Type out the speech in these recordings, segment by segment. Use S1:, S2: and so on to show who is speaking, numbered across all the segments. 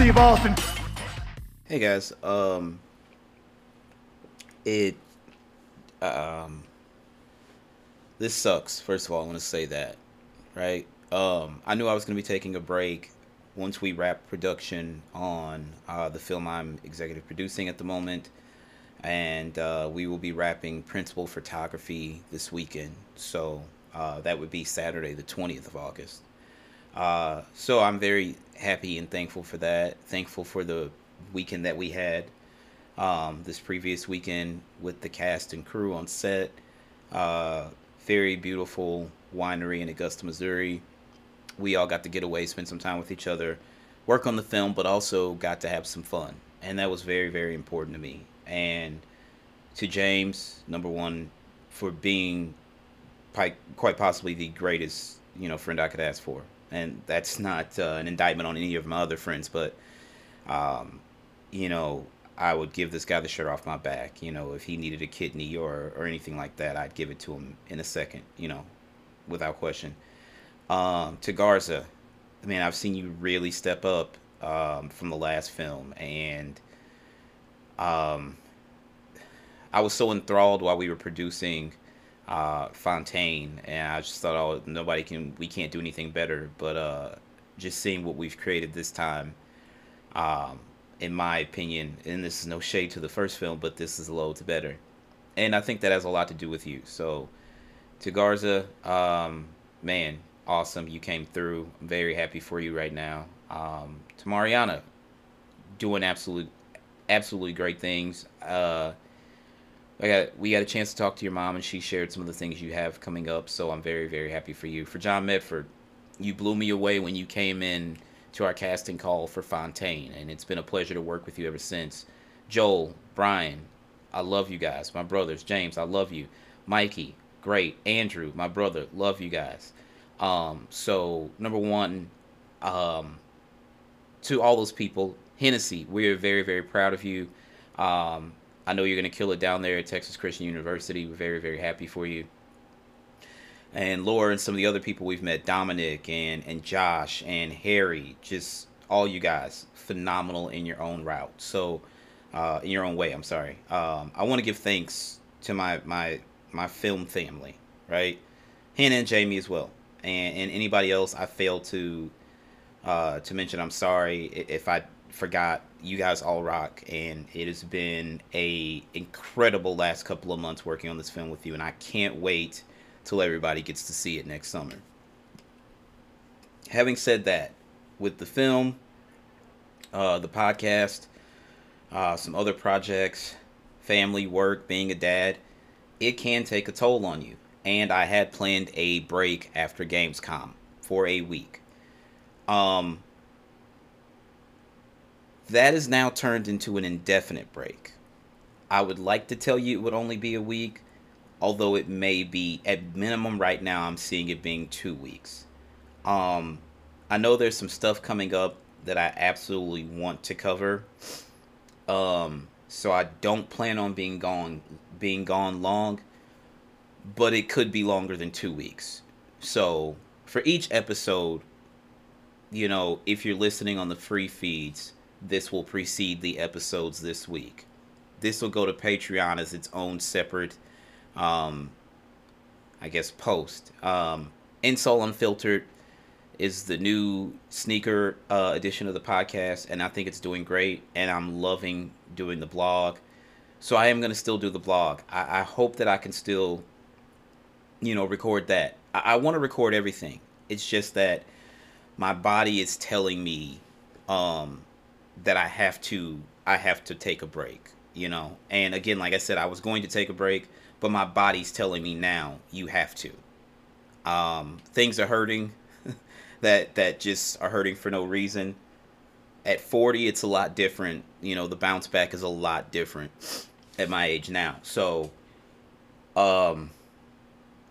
S1: Steve Austin.
S2: Hey guys, um, it, um, this sucks. First of all, I want to say that, right? Um, I knew I was going to be taking a break once we wrap production on uh, the film I'm executive producing at the moment, and uh, we will be wrapping principal photography this weekend. So uh, that would be Saturday, the 20th of August. Uh, so I'm very happy and thankful for that. Thankful for the weekend that we had um, this previous weekend with the cast and crew on set. Uh, very beautiful winery in Augusta, Missouri. We all got to get away, spend some time with each other, work on the film, but also got to have some fun. And that was very, very important to me. And to James, number one, for being quite possibly the greatest, you know, friend I could ask for. And that's not uh, an indictment on any of my other friends, but, um, you know, I would give this guy the shirt off my back. You know, if he needed a kidney or, or anything like that, I'd give it to him in a second, you know, without question. Um, to Garza, I mean, I've seen you really step up um, from the last film, and um, I was so enthralled while we were producing uh, Fontaine, and I just thought, oh, nobody can, we can't do anything better. But uh, just seeing what we've created this time, um, in my opinion, and this is no shade to the first film, but this is a loads better. And I think that has a lot to do with you. So, to Garza, um, man, awesome. You came through. I'm very happy for you right now. Um, to Mariana, doing absolute, absolutely great things. Uh, I got we got a chance to talk to your mom, and she shared some of the things you have coming up. So I'm very, very happy for you. For John Medford, you blew me away when you came in to our casting call for Fontaine, and it's been a pleasure to work with you ever since. Joel, Brian, I love you guys. My brothers, James, I love you. Mikey, great. Andrew, my brother, love you guys. Um, so number one, um, to all those people, Hennessy, we're very, very proud of you. Um, I know you're going to kill it down there at Texas Christian University. We're very, very happy for you and Laura and some of the other people we've met, Dominic and and Josh and Harry, just all you guys, phenomenal in your own route. So, uh, in your own way, I'm sorry. Um, I want to give thanks to my my my film family, right? Hannah and Jamie as well, and and anybody else I failed to uh, to mention. I'm sorry if I forgot. You guys all rock, and it has been a incredible last couple of months working on this film with you, and I can't wait till everybody gets to see it next summer. Having said that, with the film, uh, the podcast, uh, some other projects, family, work, being a dad, it can take a toll on you. And I had planned a break after Gamescom for a week. Um, that is now turned into an indefinite break. I would like to tell you it would only be a week, although it may be at minimum right now i'm seeing it being two weeks. Um i know there's some stuff coming up that i absolutely want to cover. Um so i don't plan on being gone being gone long but it could be longer than two weeks. So for each episode you know if you're listening on the free feeds this will precede the episodes this week this will go to patreon as its own separate um, I guess, post. Um, Insole Unfiltered is the new sneaker uh, edition of the podcast, and I think it's doing great, and I'm loving doing the blog. So I am going to still do the blog. I, I, hope that I can still, you know, record that. I, I want to record everything. It's just that my body is telling me um, that I have to. I have to take a break. You know, and again, like I said, I was going to take a break but my body's telling me now you have to. Um, things are hurting that that just are hurting for no reason. At 40, it's a lot different. You know, the bounce back is a lot different at my age now. So, um,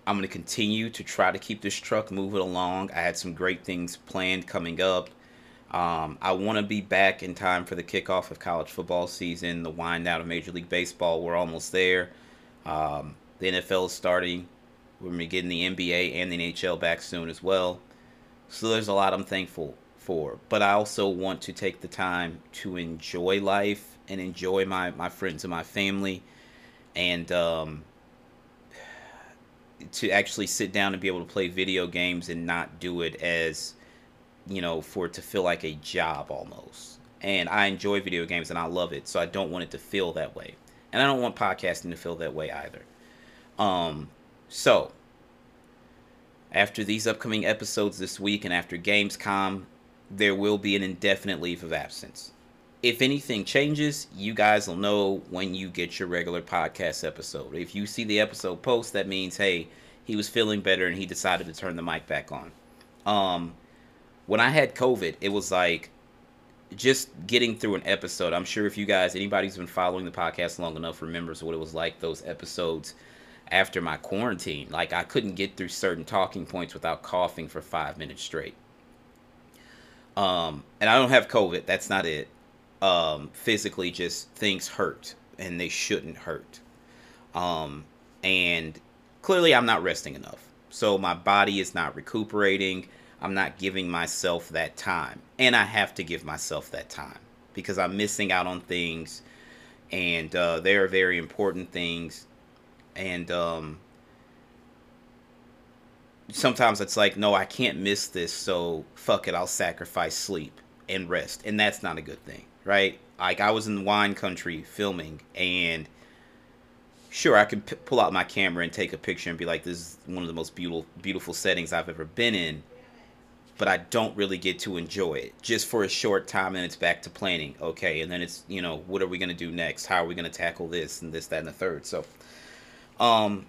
S2: I'm going to continue to try to keep this truck moving along. I had some great things planned coming up. Um, I want to be back in time for the kickoff of college football season, the wind down of Major League Baseball. We're almost there. Um, the NFL is starting. We're going to be getting the NBA and the NHL back soon as well. So there's a lot I'm thankful for. But I also want to take the time to enjoy life and enjoy my, my friends and my family and um, to actually sit down and be able to play video games and not do it as, you know, for it to feel like a job almost. And I enjoy video games and I love it, so I don't want it to feel that way. And I don't want podcasting to feel that way either. Um, so, after these upcoming episodes this week and after Gamescom, there will be an indefinite leave of absence. If anything changes, you guys will know when you get your regular podcast episode. If you see the episode post, that means, hey, he was feeling better and he decided to turn the mic back on. Um, when I had COVID, it was like just getting through an episode. I'm sure if you guys, anybody who's been following the podcast long enough, remembers what it was like those episodes after my quarantine. Like I couldn't get through certain talking points without coughing for five minutes straight. Um, and I don't have COVID. That's not it. Um, physically, just things hurt, and they shouldn't hurt. Um, and clearly, I'm not resting enough. So my body is not recuperating. I'm not giving myself that time, and I have to give myself that time because I'm missing out on things, and uh, they are very important things and um, sometimes it's like, no, I can't miss this, so fuck it, I'll sacrifice sleep and rest, and that's not a good thing, right? Like I was in wine country filming, and sure, I could p- pull out my camera and take a picture and be like, this is one of the most beautiful, beautiful settings I've ever been in. But I don't really get to enjoy it just for a short time, and it's back to planning. Okay, and then it's you know, what are we gonna do next? How are we gonna tackle this and this, that, and the third? So um,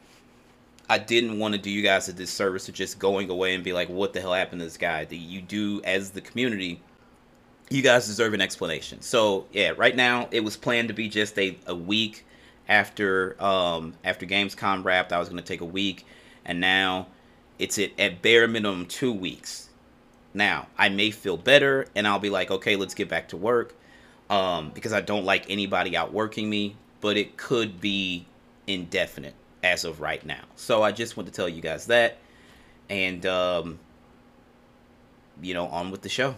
S2: I didn't want to do you guys a disservice of just going away and be like, what the hell happened to this guy? That you do as the community, you guys deserve an explanation. So yeah, right now it was planned to be just a, a week after um after Gamescom wrapped. I was gonna take a week, and now it's at, at bare minimum two weeks. Now I may feel better, and I'll be like, okay, let's get back to work, um, because I don't like anybody outworking me. But it could be indefinite as of right now. So I just want to tell you guys that. And, um, you know, on with the show.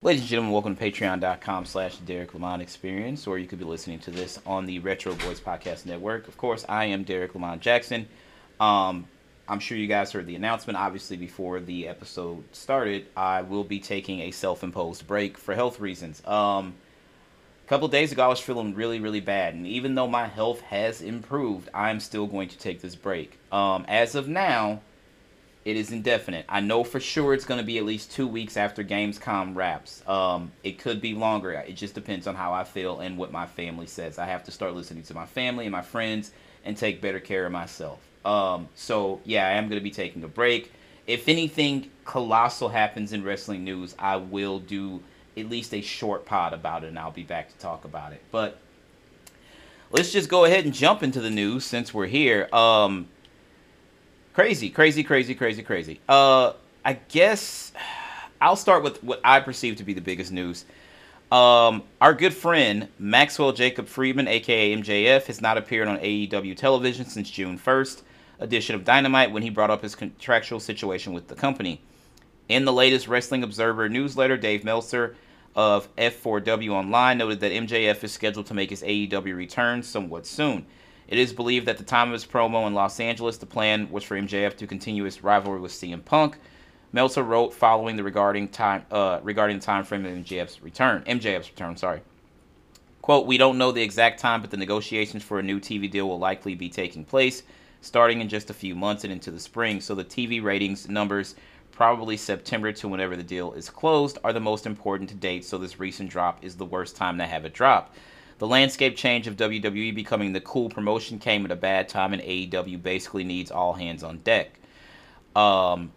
S2: Ladies and gentlemen, welcome to patreon.com slash Derek Lamont Experience, or you could be listening to this on the Retro Boys Podcast Network. Of course, I am Derek Lamont Jackson. Um, I'm sure you guys heard the announcement. Obviously, before the episode started, I will be taking a self imposed break for health reasons. Um, a couple days ago, I was feeling really, really bad, and even though my health has improved, I'm still going to take this break. Um, as of now, it is indefinite. I know for sure it's going to be at least two weeks after Gamescom wraps. Um, it could be longer. It just depends on how I feel and what my family says. I have to start listening to my family and my friends and take better care of myself. Um, so yeah, I am going to be taking a break. If anything colossal happens in wrestling news, I will do at least a short pod about it, and I'll be back to talk about it. But let's just go ahead and jump into the news since we're here. Um, crazy, crazy, crazy, crazy, crazy. Uh, I guess I'll start with what I perceive to be the biggest news. Um, our good friend Maxwell Jacob Friedman, aka MJF, has not appeared on AEW television since June 1st edition of Dynamite when he brought up his contractual situation with the company. In the latest Wrestling Observer newsletter, Dave Meltzer of F4W Online noted that MJF is scheduled to make his AEW return somewhat soon. It is believed that the time of his promo in Los Angeles, the plan was for MJF to continue his rivalry with CM Punk. Meltzer wrote following the regarding time uh, regarding the time frame of MJF's return. MJF's return, sorry. Quote, we don't know the exact time, but the negotiations for a new TV deal will likely be taking place starting in just a few months and into the spring. So the TV ratings numbers probably September to whenever the deal is closed, are the most important to date, so this recent drop is the worst time to have it drop. The landscape change of WWE becoming the cool promotion came at a bad time, and AEW basically needs all hands on deck. Um,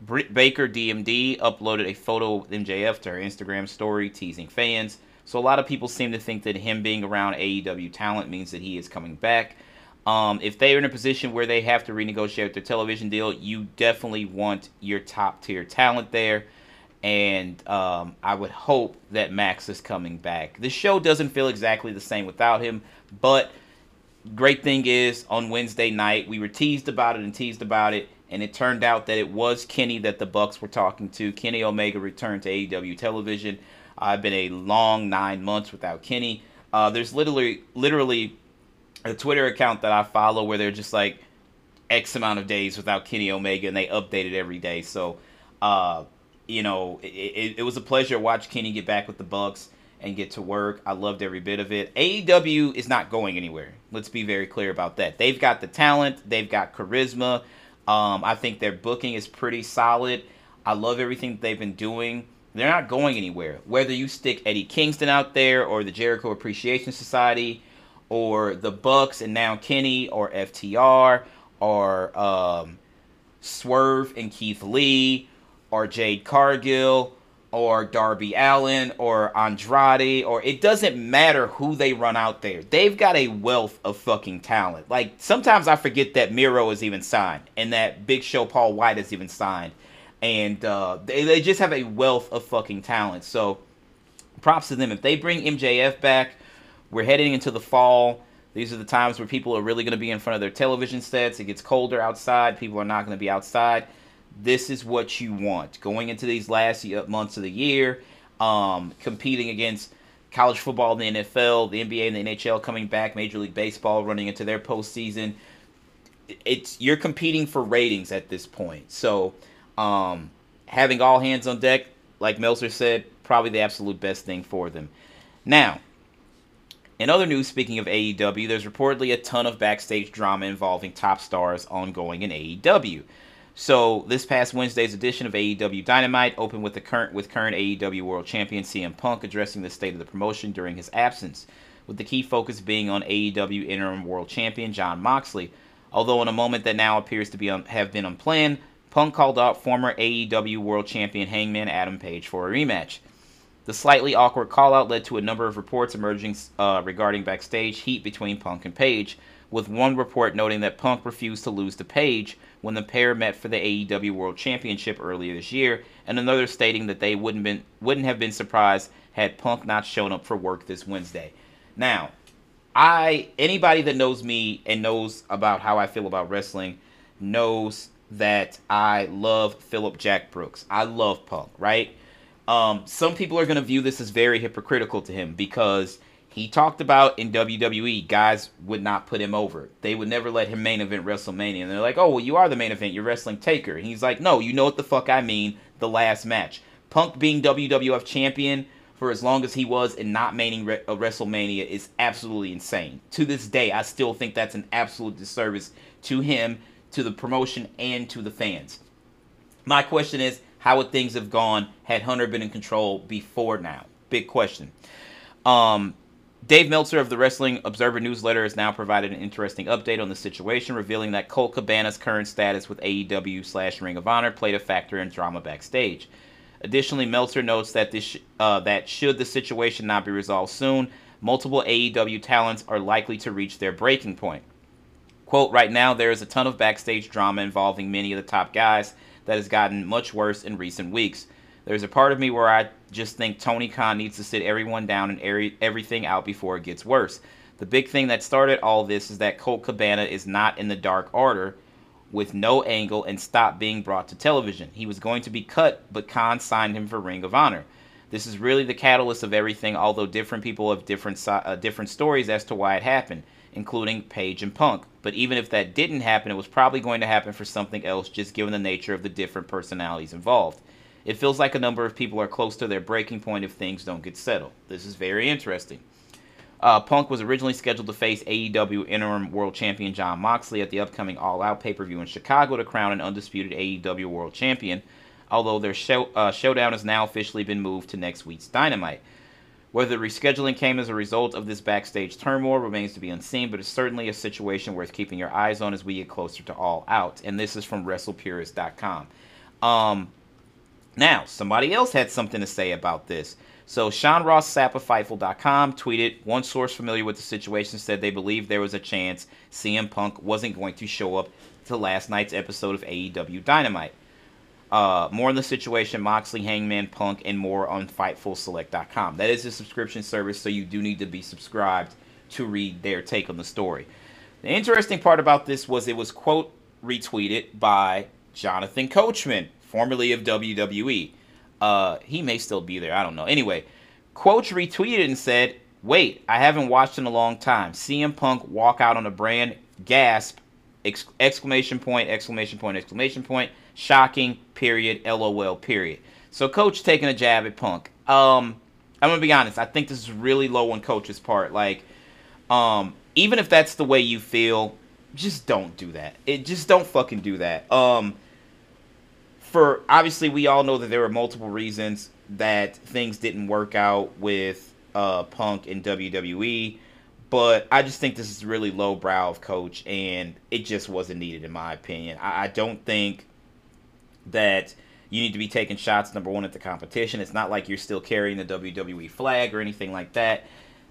S2: Britt Baker DMD uploaded a photo of MJF to her Instagram story, teasing fans. So a lot of people seem to think that him being around AEW talent means that he is coming back. Um, if they are in a position where they have to renegotiate their television deal, you definitely want your top tier talent there. And um, I would hope that Max is coming back. The show doesn't feel exactly the same without him, but great thing is on Wednesday night we were teased about it and teased about it. and it turned out that it was Kenny that the Bucks were talking to. Kenny Omega returned to AEW television. I've been a long nine months without Kenny. Uh, there's literally literally a Twitter account that I follow where they're just like X amount of days without Kenny Omega, and they update it every day. So, uh, you know, it, it, it was a pleasure to watch Kenny get back with the Bucks and get to work. I loved every bit of it. AEW is not going anywhere. Let's be very clear about that. They've got the talent, they've got charisma. Um, I think their booking is pretty solid. I love everything they've been doing. They're not going anywhere. Whether you stick Eddie Kingston out there or the Jericho Appreciation Society or the Bucks and now Kenny or FTR or um, Swerve and Keith Lee or Jade Cargill or Darby Allin or Andrade or it doesn't matter who they run out there. They've got a wealth of fucking talent. Like sometimes I forget that Miro is even signed and that Big Show Paul White is even signed. And uh, they, they just have a wealth of fucking talent. So props to them. If they bring MJF back, we're heading into the fall. These are the times where people are really going to be in front of their television sets. It gets colder outside. People are not going to be outside this is what you want going into these last months of the year, um, competing against college football, the NFL, the NBA, and the NHL coming back, Major League Baseball running into their postseason. It's you're competing for ratings at this point. So, um, having all hands on deck, like Meltzer said, probably the absolute best thing for them. Now, in other news, speaking of AEW, there's reportedly a ton of backstage drama involving top stars ongoing in AEW. So this past Wednesday's edition of AEW Dynamite opened with the current with current AEW World Champion CM Punk addressing the state of the promotion during his absence, with the key focus being on AEW Interim World Champion Jon Moxley. Although in a moment that now appears to be un- have been unplanned, Punk called out former AEW World Champion Hangman Adam Page for a rematch. The slightly awkward call-out led to a number of reports emerging uh, regarding backstage heat between Punk and Page, with one report noting that Punk refused to lose to Page when the pair met for the AEW World Championship earlier this year, and another stating that they wouldn't been wouldn't have been surprised had Punk not shown up for work this Wednesday. Now, I anybody that knows me and knows about how I feel about wrestling knows that I love Philip Jack Brooks. I love Punk, right? Um, some people are going to view this as very hypocritical to him because he talked about in WWE, guys would not put him over. They would never let him main event WrestleMania. And they're like, oh, well, you are the main event. You're wrestling Taker. And he's like, no, you know what the fuck I mean. The last match. Punk being WWF champion for as long as he was and not maining Re- WrestleMania is absolutely insane. To this day, I still think that's an absolute disservice to him, to the promotion, and to the fans. My question is, how would things have gone had Hunter been in control before now? Big question. Um, Dave Meltzer of the Wrestling Observer newsletter has now provided an interesting update on the situation, revealing that Colt Cabana's current status with AEW slash Ring of Honor played a factor in drama backstage. Additionally, Meltzer notes that this uh, that should the situation not be resolved soon, multiple AEW talents are likely to reach their breaking point. Quote, right now there is a ton of backstage drama involving many of the top guys that has gotten much worse in recent weeks. There's a part of me where I just think Tony Khan needs to sit everyone down and air everything out before it gets worse. The big thing that started all this is that Colt Cabana is not in the Dark Order with no angle and stopped being brought to television. He was going to be cut, but Khan signed him for Ring of Honor. This is really the catalyst of everything, although different people have different uh, different stories as to why it happened, including Page and Punk. But even if that didn't happen, it was probably going to happen for something else, just given the nature of the different personalities involved. It feels like a number of people are close to their breaking point if things don't get settled. This is very interesting. Uh, Punk was originally scheduled to face AEW interim world champion Jon Moxley at the upcoming All Out pay per view in Chicago to crown an undisputed AEW world champion, although their show, uh, showdown has now officially been moved to next week's Dynamite. Whether the rescheduling came as a result of this backstage turmoil remains to be unseen, but it's certainly a situation worth keeping your eyes on as we get closer to All Out. And this is from WrestlePurist.com. Um, now, somebody else had something to say about this. So Sean Ross Sapp tweeted, one source familiar with the situation said they believed there was a chance CM Punk wasn't going to show up to last night's episode of AEW Dynamite. Uh, more on the situation, Moxley, Hangman, Punk, and more on FightfulSelect.com. That is a subscription service, so you do need to be subscribed to read their take on the story. The interesting part about this was it was, quote, retweeted by Jonathan Coachman, formerly of WWE. Uh, he may still be there. I don't know. Anyway, Coach retweeted and said, Wait, I haven't watched in a long time. CM Punk walk out on a brand, gasp, ex- exclamation point, exclamation point, exclamation point, shocking, period, lol, period. So Coach taking a jab at Punk. Um, I'm gonna be honest. I think this is really low on Coach's part. Like, um, even if that's the way you feel, just don't do that. It just don't fucking do that. Um, for obviously we all know that there were multiple reasons that things didn't work out with uh, Punk in WWE, but I just think this is really low brow of Coach, and it just wasn't needed in my opinion. I, I don't think that you need to be taking shots number one at the competition. It's not like you're still carrying the WWE flag or anything like that.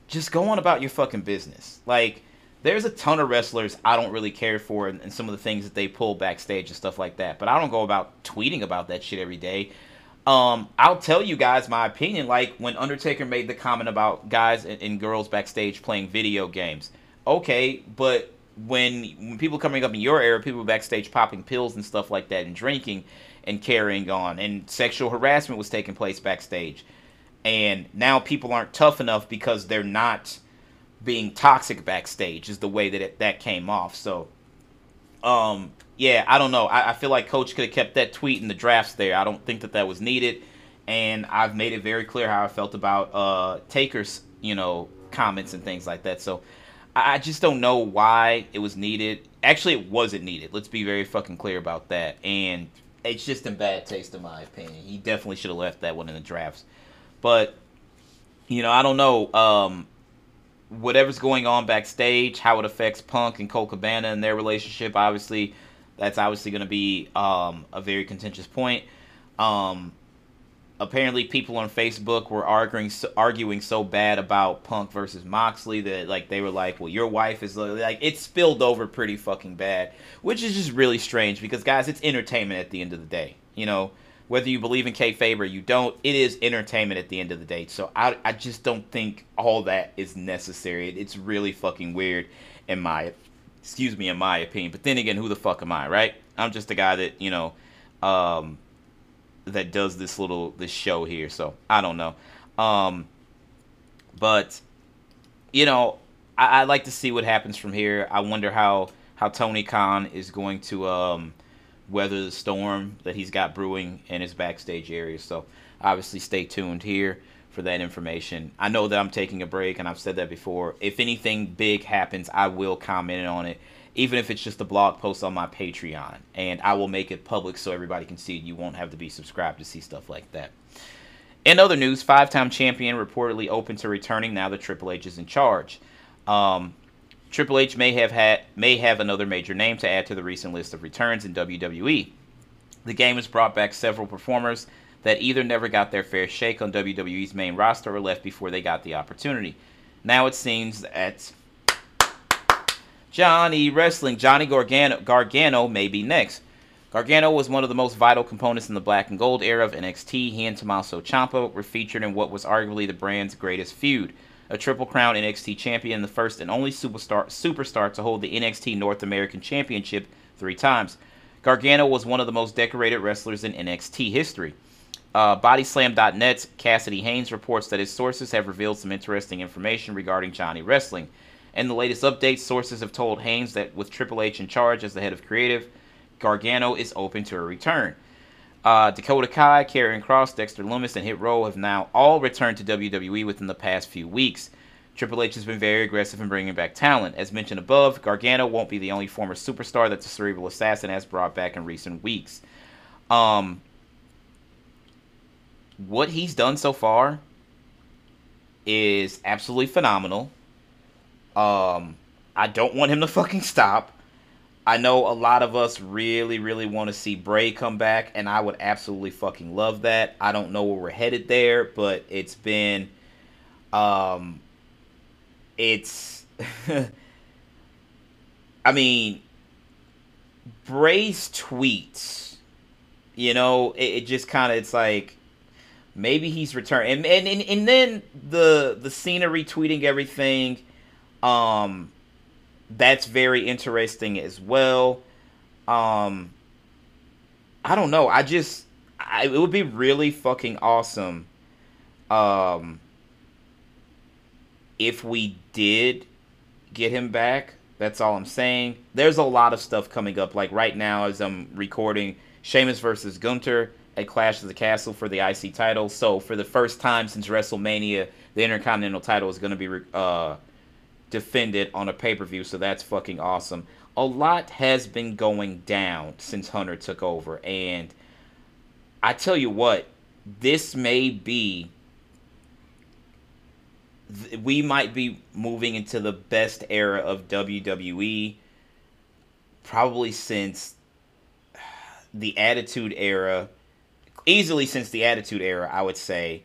S2: Just go on about your fucking business. Like there's a ton of wrestlers I don't really care for and, and, some of the things that they pull backstage and stuff like that. But I don't go about tweeting about that shit every day. Um, I'll tell you guys my opinion. Like when Undertaker made the comment about guys and, and girls backstage playing video games. Okay, but when when people coming up in your era, people backstage popping pills and stuff like that and drinking and carrying on, and sexual harassment was taking place backstage. And now people aren't tough enough because they're not being toxic backstage is the way that it, that came off. So, um, yeah, I don't know. I, I feel like Coach could have kept that tweet in the drafts there. I don't think that that was needed, and I've made it very clear how I felt about uh, Taker's, you know, comments and things like that. So, I, I just don't know why it was needed. Actually, it wasn't needed. Let's be very fucking clear about that. And it's just in bad taste, in my opinion. He definitely should have left that one in the drafts. But you know, I don't know. Um, whatever's going on backstage, how it affects Punk and Colt Cabana and their relationship. Obviously, that's obviously going to be um, a very contentious point. Um, apparently, people on Facebook were arguing arguing so bad about Punk versus Moxley that like they were like, "Well, your wife is like it spilled over pretty fucking bad," which is just really strange because guys, it's entertainment at the end of the day. You know, whether you believe in kayfabe or you don't, it is entertainment at the end of the day. So I, I just don't think all that is necessary. It's really fucking weird in my, excuse me, in my opinion. But then again, who the fuck am I, right? I'm just a guy that you know, um, that does this little this show here. So I don't know, um, but you know, I, I like to see what happens from here. I wonder how how Tony Khan is going to um weather the storm that he's got brewing in his backstage area. So obviously stay tuned here for that information. I know that I'm taking a break and I've said that before. If anything big happens, I will comment on it, even if it's just a blog post on my Patreon. And I will make it public so everybody can see. You won't have to be subscribed to see stuff like that. In other news, five time champion reportedly open to returning now that Triple H is in charge. Um, Triple H may have had may have another major name to add to the recent list of returns in WWE. The game has brought back several performers that either never got their fair shake on WWE's main roster or left before they got the opportunity. Now it seems that Johnny Wrestling, Johnny Gargano, Gargano may be next. Gargano was one of the most vital components in the black and gold era of NXT. He and Tommaso Ciampa were featured in what was arguably the brand's greatest feud a Triple Crown NXT champion, the first and only superstar superstar to hold the NXT North American Championship three times. Gargano was one of the most decorated wrestlers in NXT history. Uh, Bodyslam.net's Cassidy Haynes reports that his sources have revealed some interesting information regarding Johnny Wrestling. In the latest updates, sources have told Haynes that with Triple H in charge as the head of creative, Gargano is open to a return. Uh, Dakota Kai, Karrion Kross, Dexter Lumis, and Hit Row have now all returned to WWE within the past few weeks. Triple H has been very aggressive in bringing back talent. As mentioned above, Gargano won't be the only former superstar that the Cerebral Assassin has brought back in recent weeks. Um, what he's done so far is absolutely phenomenal. Um, I don't want him to fucking stop. I know a lot of us really, really want to see Bray come back, and I would absolutely fucking love that. I don't know where we're headed there, but it's been, um, it's, I mean, Bray's tweets, you know, it, it just kind of, it's like, maybe he's returned, and, and and and then the the Cena retweeting everything, um that's very interesting as well. Um, I don't know. I just I, it would be really fucking awesome um if we did get him back. That's all I'm saying. There's a lot of stuff coming up. Like right now, as I'm recording, Sheamus versus Gunther at Clash of the Castle for the IC title. So for the first time since WrestleMania, the Intercontinental title is going to be uh, defended on a pay per view. So that's fucking awesome. A lot has been going down since Hunter took over, and I tell you what, this may be we might be moving into the best era of WWE probably since the Attitude Era, easily since the Attitude Era, I would say,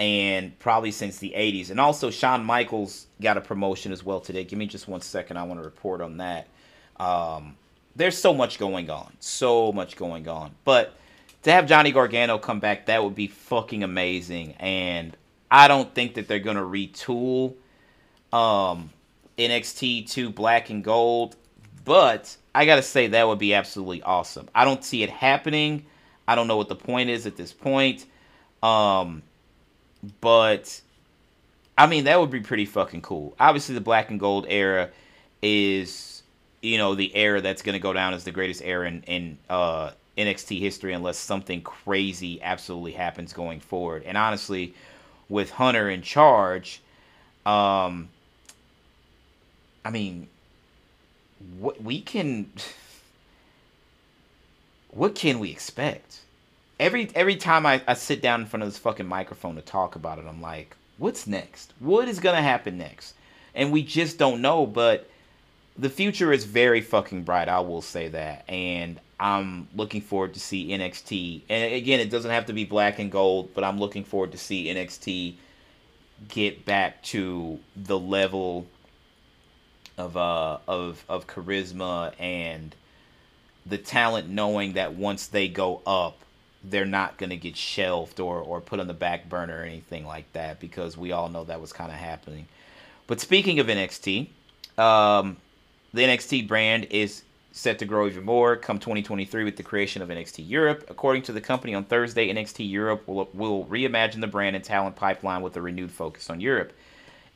S2: and probably since the 80s. And also, Shawn Michaels got a promotion as well today. Give me just one second. I want to report on that. Um, there's so much going on. So much going on. But to have Johnny Gargano come back, that would be fucking amazing. And I don't think that they're gonna retool um, NXT to black and gold, but I gotta say that would be absolutely awesome. I don't see it happening. I don't know what the point is at this point. Um, but I mean that would be pretty fucking cool. Obviously, the black and gold era is you know the era that's gonna go down as the greatest era in, in uh, NXT history unless something crazy absolutely happens going forward. And honestly, with Hunter in charge, um, I mean, what we can, what can we expect? Every every time I, I sit down in front of this fucking microphone to talk about it, I'm like, what's next? What is gonna happen next? And we just don't know. But the future is very fucking bright. I will say that, and I'm looking forward to see NXT. And again, it doesn't have to be black and gold, but I'm looking forward to see NXT get back to the level of uh of of charisma and the talent knowing that once they go up they're not going to get shelved or or put on the back burner or anything like that because we all know that was kind of happening. But speaking of NXT, um, the NXT brand is set to grow even more come 2023 with the creation of NXT Europe. According to the company on Thursday, NXT Europe will, will reimagine the brand and talent pipeline with a renewed focus on Europe.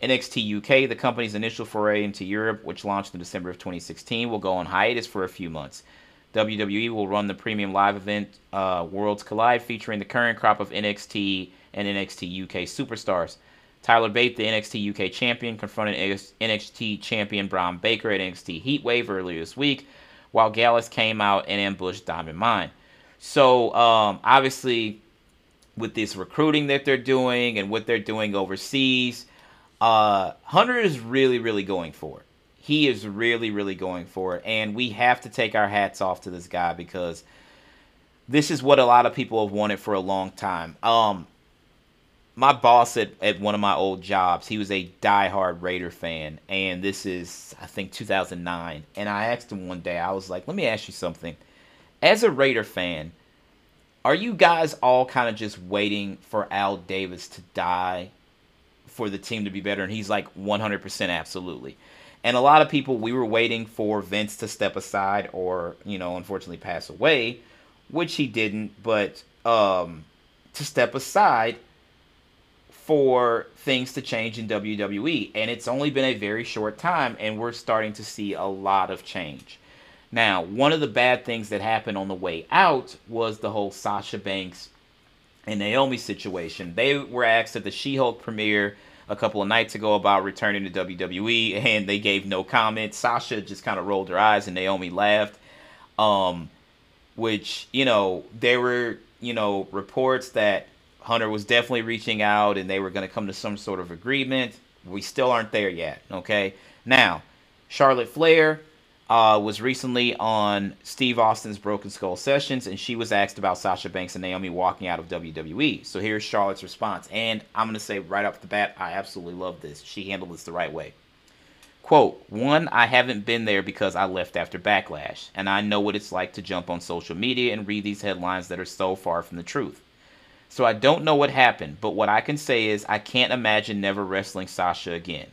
S2: NXT UK, the company's initial foray into Europe, which launched in December of 2016, will go on hiatus for a few months. WWE will run the premium live event uh, Worlds Collide, featuring the current crop of NXT and NXT UK superstars. Tyler Bate, the NXT UK champion, confronted NXT champion Bron Breakker at NXT Heatwave earlier this week while Gallus came out and ambushed Diamond Mine. So um, obviously, with this recruiting that they're doing and what they're doing overseas, uh, Hunter is really, really going for it. He is really, really going for it, and we have to take our hats off to this guy because this is what a lot of people have wanted for a long time. Um, my boss at, at one of my old jobs, he was a diehard Raider fan, and this is I think 2009. And I asked him one day, I was like, "Let me ask you something. As a Raider fan, are you guys all kind of just waiting for Al Davis to die for the team to be better?" And he's like, "100% absolutely." And a lot of people, we were waiting for Vince to step aside or, you know, unfortunately pass away, which he didn't, but um, to step aside for things to change in WWE. And it's only been a very short time, and we're starting to see a lot of change. Now, one of the bad things that happened on the way out was the whole Sasha Banks and Naomi situation. They were asked at the She Hulk premiere a couple of nights ago about returning to WWE, and they gave no comment. Sasha just kind of rolled her eyes, and Naomi laughed. Um, which you know, there were you know reports that Hunter was definitely reaching out and they were going to come to some sort of agreement. We still aren't there yet, okay? Now, Charlotte Flair uh, was recently on Steve Austin's Broken Skull Sessions and she was asked about Sasha Banks and Naomi walking out of WWE. So here's Charlotte's response. And I'm going to say right off the bat, I absolutely love this. She handled this the right way. Quote, one, I haven't been there because I left after Backlash, and I know what it's like to jump on social media and read these headlines that are so far from the truth. So I don't know what happened, but what I can say is I can't imagine never wrestling Sasha again.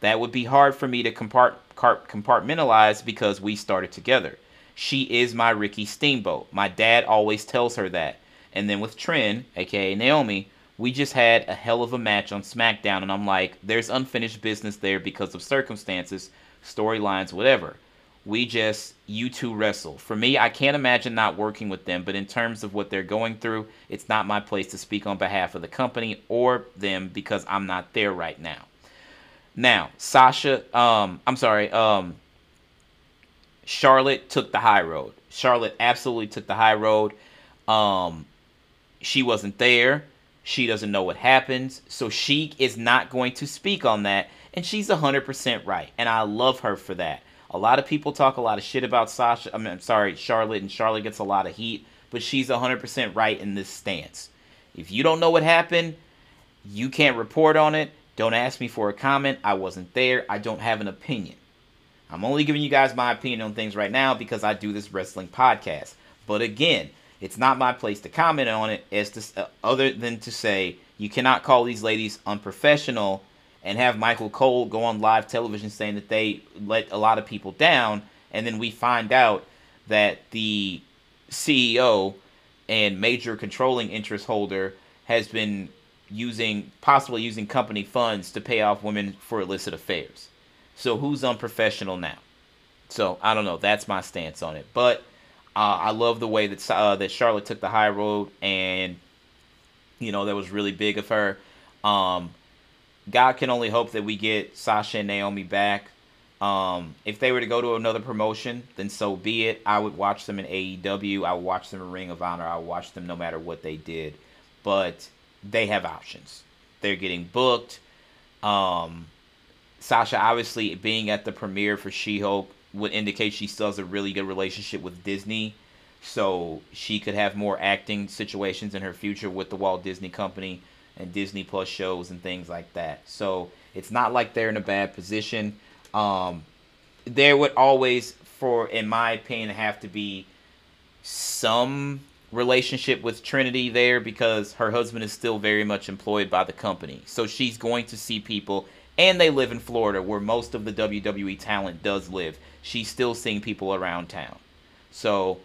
S2: That would be hard for me to compart- compartmentalize because we started together. She is my Ricky Steamboat. My dad always tells her that. And then with Trin, aka Naomi, we just had a hell of a match on SmackDown, and I'm like, there's unfinished business there because of circumstances, storylines, whatever. We just, you two wrestle. For me, I can't imagine not working with them, but in terms of what they're going through, it's not my place to speak on behalf of the company or them because I'm not there right now. Now, Sasha, um, I'm sorry, um, Charlotte took the high road. Charlotte absolutely took the high road. Um, she wasn't there. She doesn't know what happens. So she is not going to speak on that. And she's 100% right. And I love her for that. A lot of people talk a lot of shit about Sasha. I mean, I'm sorry, Charlotte, and Charlotte gets a lot of heat. But she's 100% right in this stance. If you don't know what happened, you can't report on it. Don't ask me for a comment. I wasn't there. I don't have an opinion. I'm only giving you guys my opinion on things right now because I do this wrestling podcast. But again, it's not my place to comment on it as to, uh, other than to say you cannot call these ladies unprofessional and have Michael Cole go on live television saying that they let a lot of people down and then we find out that the CEO and major controlling interest holder has been using possibly using company funds to pay off women for illicit affairs. So who's unprofessional now? So I don't know. That's my stance on it. But uh, I love the way that uh, that Charlotte took the high road, and you know that was really big of her. Um, God can only hope that we get Sasha and Naomi back. Um, if they were to go to another promotion, then so be it. I would watch them in AEW. I would watch them in Ring of Honor. I would watch them no matter what they did. But they have options. They're getting booked. Um, Sasha, obviously, being at the premiere for She Hulk would indicate she still has a really good relationship with Disney. So she could have more acting situations in her future with the Walt Disney Company and Disney Plus shows and things like that. So it's not like they're in a bad position. Um, there would always, for in my opinion, have to be some relationship with Trinity there because her husband is still very much employed by the company. So she's going to see people, and they live in Florida where most of the WWE talent does live. She's still seeing people around town. So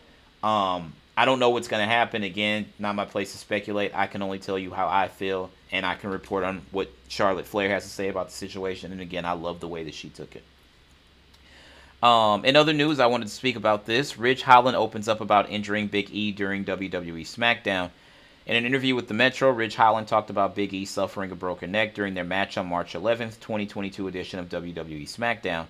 S2: um, I don't know what's going to happen. Again, not my place to speculate. I can only tell you how I feel, and I can report on what Charlotte Flair has to say about the situation. And again, I love the way that she took it. Um, in other news, I wanted to speak about this. Ridge Holland opens up about injuring Big E during WWE SmackDown. In an interview with the Metro, Ridge Holland talked about Big E suffering a broken neck during their match on March 11th, 2022 edition of WWE SmackDown.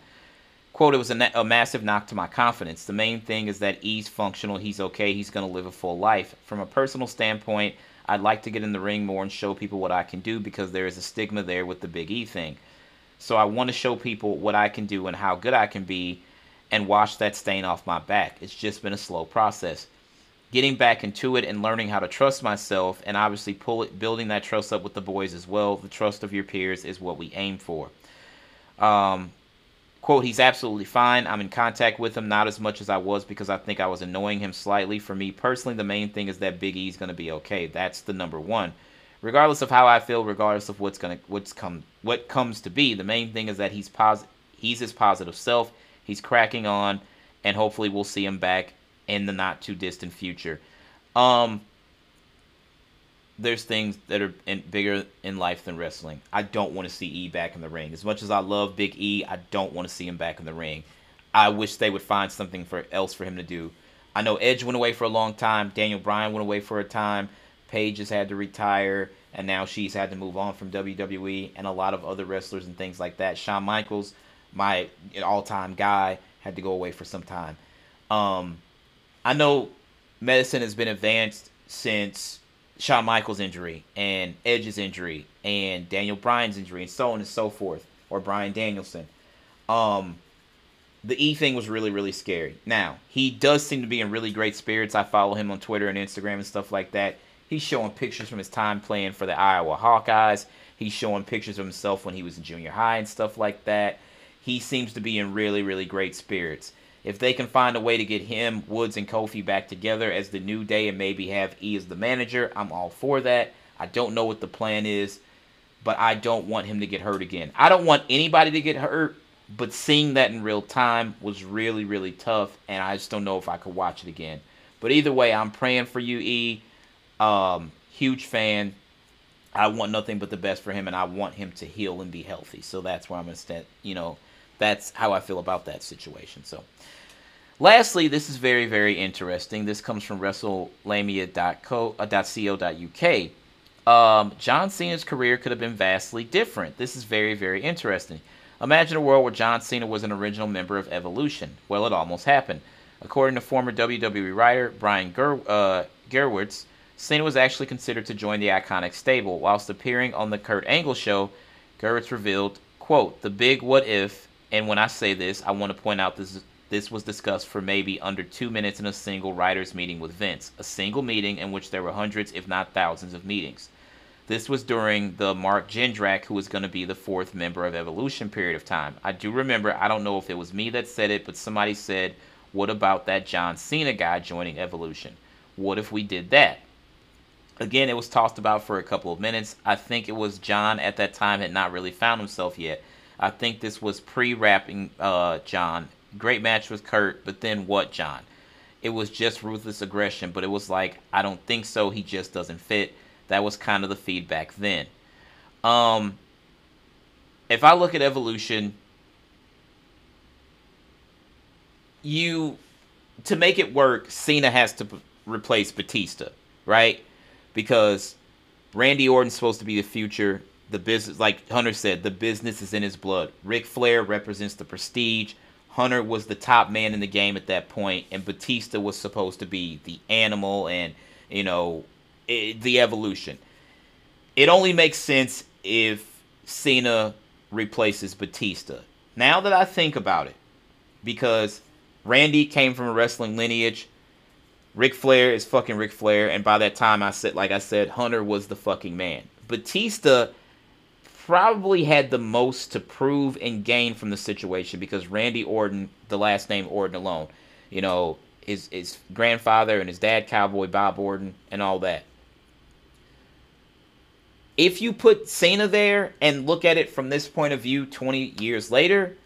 S2: Quote, it was a, a massive knock to my confidence. The main thing is that E's functional, he's okay, he's going to live a full life. From a personal standpoint, I'd like to get in the ring more and show people what I can do because there is a stigma there with the Big E thing. So I want to show people what I can do and how good I can be and wash that stain off my back. It's just been a slow process. Getting back into it and learning how to trust myself and obviously pull it, building that trust up with the boys as well. The trust of your peers is what we aim for. Um, quote, he's absolutely fine. I'm in contact with him, not as much as I was because I think I was annoying him slightly. For me personally, the main thing is that Big E's going to be okay. That's the number one regardless of how I feel, regardless of what's gonna what's come what comes to be, the main thing is that he's pos- he's his positive self. He's cracking on, and hopefully we'll see him back in the not too distant future. Um, there's things that are in, bigger in life than wrestling. I don't want to see E back in the ring. As much as I love Big E, I don't want to see him back in the ring. I wish they would find something for else for him to do. I know Edge went away for a long time. Daniel Bryan went away for a time. Paige has had to retire, and now she's had to move on from WWE, and a lot of other wrestlers and things like that. Shawn Michaels, my all-time guy, had to go away for some time. Um, I know medicine has been advanced since Shawn Michaels' injury and Edge's injury and Daniel Bryan's injury and so on and so forth, or Bryan Danielson. Um, the E thing was really, really scary. Now, he does seem to be in really great spirits. I follow him on Twitter and Instagram and stuff like that. He's showing pictures from his time playing for the Iowa Hawkeyes. He's showing pictures of himself when he was in junior high and stuff like that. He seems to be in really, really great spirits. If they can find a way to get him, Woods, and Kofi back together as the new day and maybe have E as the manager, I'm all for that. I don't know what the plan is, but I don't want him to get hurt again. I don't want anybody to get hurt, but seeing that in real time was really really tough, and I just don't know if I could watch it again. But either way, I'm praying for you, E. Um, huge fan. I want nothing but the best for him, and I want him to heal and be healthy. So that's where I'm gonna stand. You know, that's how I feel about that situation. So, lastly, this is very very interesting. This comes from WrestleMania.co.uk. Um, John Cena's career could have been vastly different. This is very very interesting. Imagine a world where John Cena was an original member of Evolution. Well, it almost happened. According to former WWE writer Brian Ger- uh, Gewirtz, Cena was actually considered to join the iconic stable. Whilst appearing on the Kurt Angle show, Gewirtz revealed, quote, the big what if, and when I say this, I want to point out this this was discussed for maybe under two minutes in a single writers' meeting with Vince, a single meeting in which there were hundreds, if not thousands, of meetings. This was during the Mark Jindrak, who was going to be the fourth member of Evolution period of time. I do remember, I don't know if it was me that said it, but somebody said, What about that John Cena guy joining Evolution? What if we did that? Again, it was tossed about for a couple of minutes. I think it was John at that time had not really found himself yet. I think this was pre-rapping uh, John. Great match with Kurt, but then what, John? It was just ruthless aggression, but it was like I don't think so. He just doesn't fit. That was kind of the feedback then. Um, if I look at evolution, you to make it work, Cena has to p- replace Batista, right? Because Randy Orton's supposed to be the future. The business, like Hunter said, the business is in his blood. Ric Flair represents the prestige. Hunter was the top man in the game at that point, and Batista was supposed to be the animal and you know it, the evolution. It only makes sense if Cena replaces Batista. Now that I think about it, because Randy came from a wrestling lineage, Ric Flair is fucking Ric Flair, and by that time I said, like I said, Hunter was the fucking man. Batista probably had the most to prove and gain from the situation because Randy Orton, the last name Orton alone, you know, his his grandfather and his dad, Cowboy Bob Orton, and all that. If you put Cena there and look at it from this point of view 20 years later,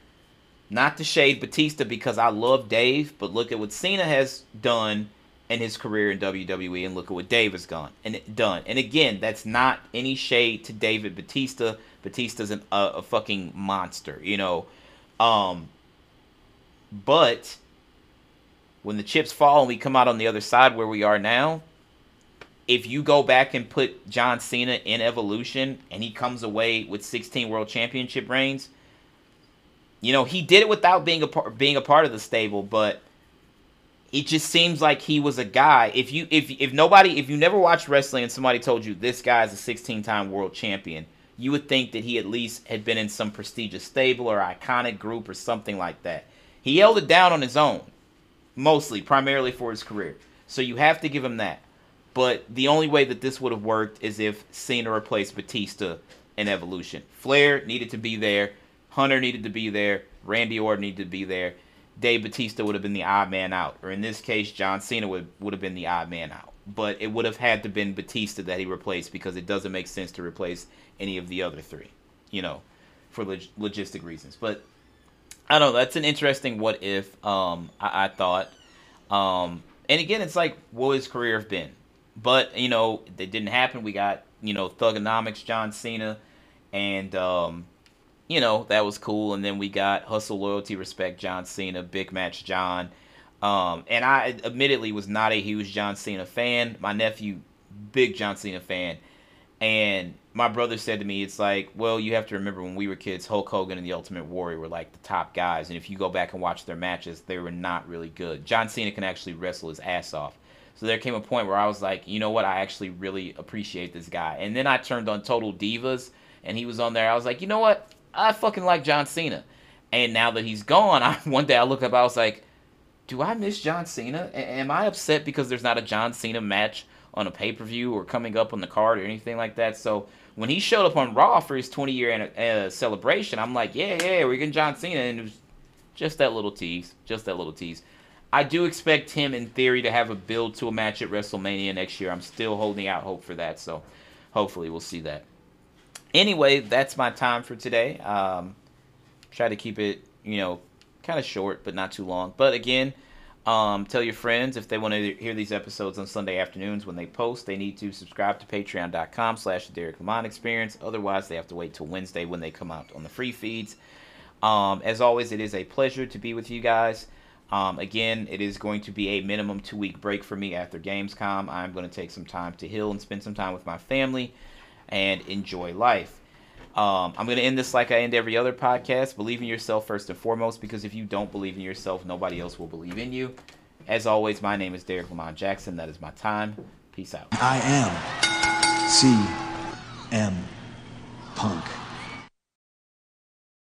S2: not to shade Batista because I love Dave, but look at what Cena has done in his career in WWE and look at what Dave has gone and done. And again, that's not any shade to David Batista. Batista's an, a, a fucking monster, you know. Um, but when the chips fall and we come out on the other side where we are now, if you go back and put John Cena in Evolution and he comes away with 16 World Championship reigns, you know he did it without being a part, being a part of the stable, but it just seems like he was a guy. If you if if nobody if you never watched wrestling and somebody told you this guy's a 16 time world champion, you would think that he at least had been in some prestigious stable or iconic group or something like that. He held it down on his own, mostly, primarily for his career. So you have to give him that. But the only way that this would have worked is if Cena replaced Batista in Evolution. Flair needed to be there. Hunter needed to be there. Randy Orton needed to be there. Dave Batista would have been the odd man out, or in this case, John Cena would would have been the odd man out. But it would have had to been Batista that he replaced because it doesn't make sense to replace any of the other three, you know, for log- logistic reasons. But I don't know. That's an interesting what if. Um, I, I thought, um, and again, it's like what would his career have been? But you know, it didn't happen. We got you know Thuganomics, John Cena, and um, you know, that was cool. And then we got Hustle, Loyalty, Respect, John Cena, Big Match John. Um, and I admittedly was not a huge John Cena fan. My nephew, big John Cena fan. And my brother said to me, it's like, well, you have to remember when we were kids, Hulk Hogan and the Ultimate Warrior were like the top guys. And if you go back and watch their matches, they were not really good. John Cena can actually wrestle his ass off. So there came a point where I was like, you know what? I actually really appreciate this guy. And then I turned on Total Divas and he was on there. I was like, you know what? I fucking like John Cena. And now that he's gone, I one day I look up, I was like, do I miss John Cena? A- am I upset because there's not a John Cena match on a pay per view or coming up on the card or anything like that? So when he showed up on Raw for his 20 year uh, celebration, I'm like, yeah, yeah, we're getting John Cena. And it was just that little tease. Just that little tease. I do expect him, in theory, to have a build to a match at WrestleMania next year. I'm still holding out hope for that. So hopefully we'll see that anyway, that's my time for today. Um, try to keep it you know, kind of short, but not too long. But again, um, tell your friends if they want to hear these episodes on Sunday afternoons when they post. They need to subscribe to patreon.com slash the Derek Lamont Experience. Otherwise, they have to wait till Wednesday when they come out on the free feeds. Um, as always, it is a pleasure to be with you guys. Um, again, it is going to be a minimum two week break for me after Gamescom. I'm going to take some time to heal and spend some time with my family and enjoy life. Um, I'm going to end this like I end every other podcast. Believe in yourself first and foremost, because if you don't believe in yourself, nobody else will believe in you. As always, my name is Derek Lamont Jackson. That is my time. Peace out.
S3: I am CM Punk.